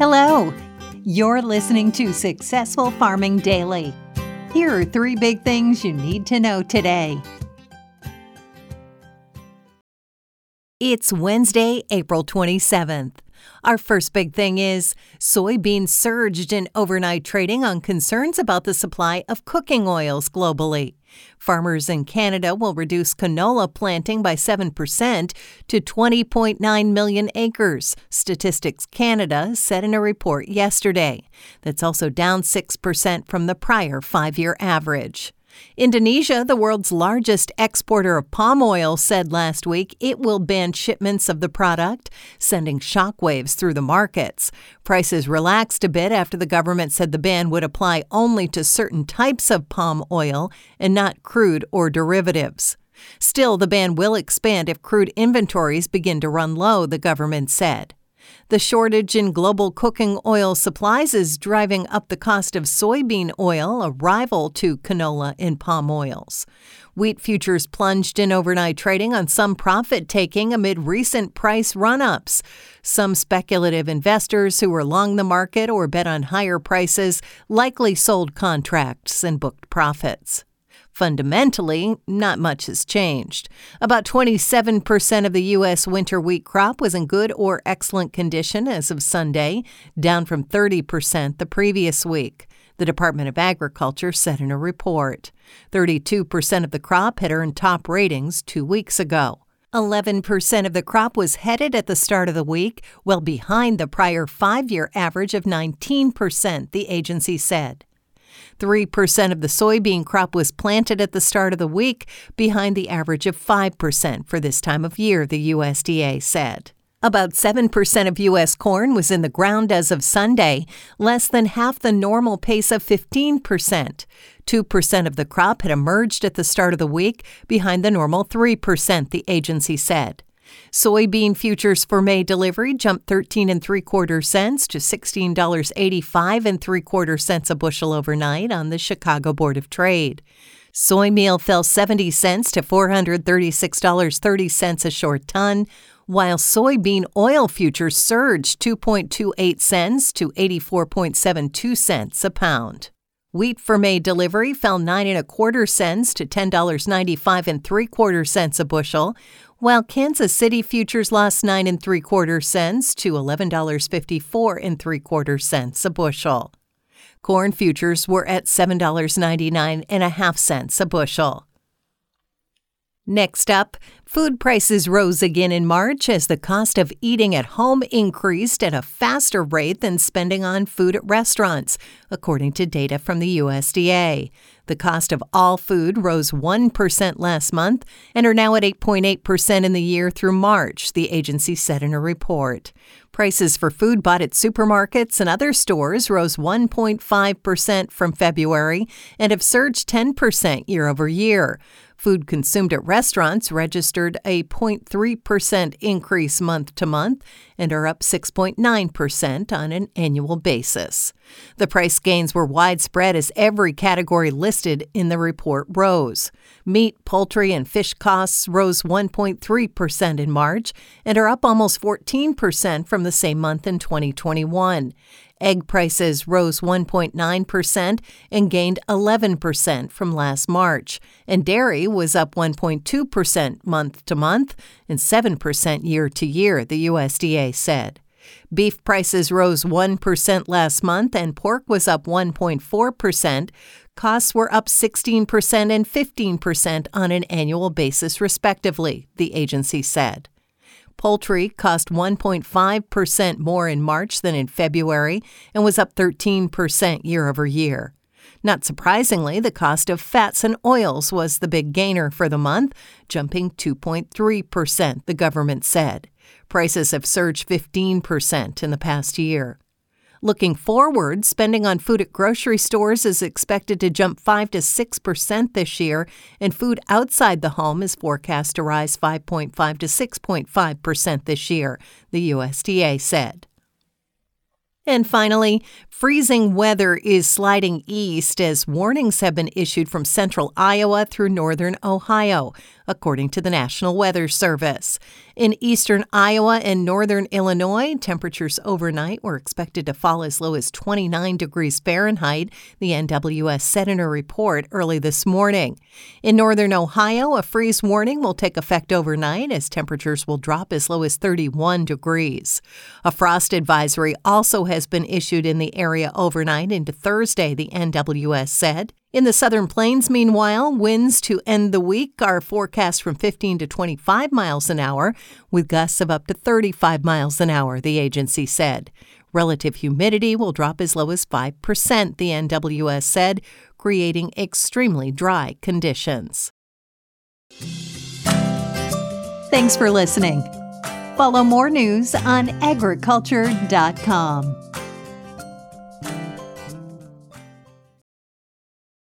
Hello, you're listening to Successful Farming Daily. Here are three big things you need to know today. It's Wednesday, April 27th. Our first big thing is soybeans surged in overnight trading on concerns about the supply of cooking oils globally. Farmers in Canada will reduce canola planting by 7% to 20.9 million acres, Statistics Canada said in a report yesterday. That's also down 6% from the prior five year average. Indonesia, the world's largest exporter of palm oil, said last week it will ban shipments of the product, sending shockwaves through the markets. Prices relaxed a bit after the government said the ban would apply only to certain types of palm oil and not crude or derivatives. Still, the ban will expand if crude inventories begin to run low, the government said. The shortage in global cooking oil supplies is driving up the cost of soybean oil, a rival to canola and palm oils. Wheat futures plunged in overnight trading on some profit taking amid recent price run ups. Some speculative investors who were long the market or bet on higher prices likely sold contracts and booked profits. Fundamentally, not much has changed. About 27% of the U.S. winter wheat crop was in good or excellent condition as of Sunday, down from 30% the previous week. The Department of Agriculture said in a report. 32% of the crop had earned top ratings two weeks ago. 11% of the crop was headed at the start of the week, well behind the prior five year average of 19%, the agency said. 3% of the soybean crop was planted at the start of the week, behind the average of 5% for this time of year, the USDA said. About 7% of U.S. corn was in the ground as of Sunday, less than half the normal pace of 15%. 2% of the crop had emerged at the start of the week, behind the normal 3%, the agency said. Soybean futures for May delivery jumped 13 and 3 quarter cents to $16.85 and 3 quarter cents a bushel overnight on the Chicago Board of Trade. Soy meal fell 70 cents to $436.30 a short ton, while soybean oil futures surged 2.28 cents to 84.72 cents a pound. Wheat for May delivery fell nine and a quarter cents to $10.95 and three quarter cents a bushel, while Kansas City futures lost 9 and 3 quarter cents to $11.54 and 3 quarter cents a bushel. Corn futures were at $7.99 and a half cents a bushel. Next up, food prices rose again in March as the cost of eating at home increased at a faster rate than spending on food at restaurants, according to data from the USDA. The cost of all food rose 1% last month and are now at 8.8% in the year through March, the agency said in a report. Prices for food bought at supermarkets and other stores rose 1.5% from February and have surged 10% year over year. Food consumed at restaurants registered a 0.3% increase month to month and are up 6.9% on an annual basis. The price gains were widespread as every category listed in the report rose. Meat, poultry, and fish costs rose 1.3% in March and are up almost 14% from the same month in 2021. Egg prices rose 1.9% and gained 11% from last March, and dairy was up 1.2% month to month and 7% year to year, the USDA said. Beef prices rose 1% last month and pork was up 1.4%. Costs were up 16% and 15% on an annual basis, respectively, the agency said. Poultry cost 1.5% more in March than in February and was up 13% year over year. Not surprisingly, the cost of fats and oils was the big gainer for the month, jumping 2.3%, the government said. Prices have surged 15% in the past year. Looking forward, spending on food at grocery stores is expected to jump 5 to 6% this year, and food outside the home is forecast to rise 5.5 to 6.5% this year, the USDA said. And finally, freezing weather is sliding east as warnings have been issued from central Iowa through northern Ohio, according to the National Weather Service. In eastern Iowa and northern Illinois, temperatures overnight were expected to fall as low as 29 degrees Fahrenheit, the NWS said in a report early this morning. In northern Ohio, a freeze warning will take effect overnight as temperatures will drop as low as 31 degrees. A frost advisory also has been issued in the area overnight into Thursday, the NWS said. In the southern plains, meanwhile, winds to end the week are forecast from 15 to 25 miles an hour, with gusts of up to 35 miles an hour, the agency said. Relative humidity will drop as low as 5%, the NWS said, creating extremely dry conditions. Thanks for listening. Follow more news on agriculture.com.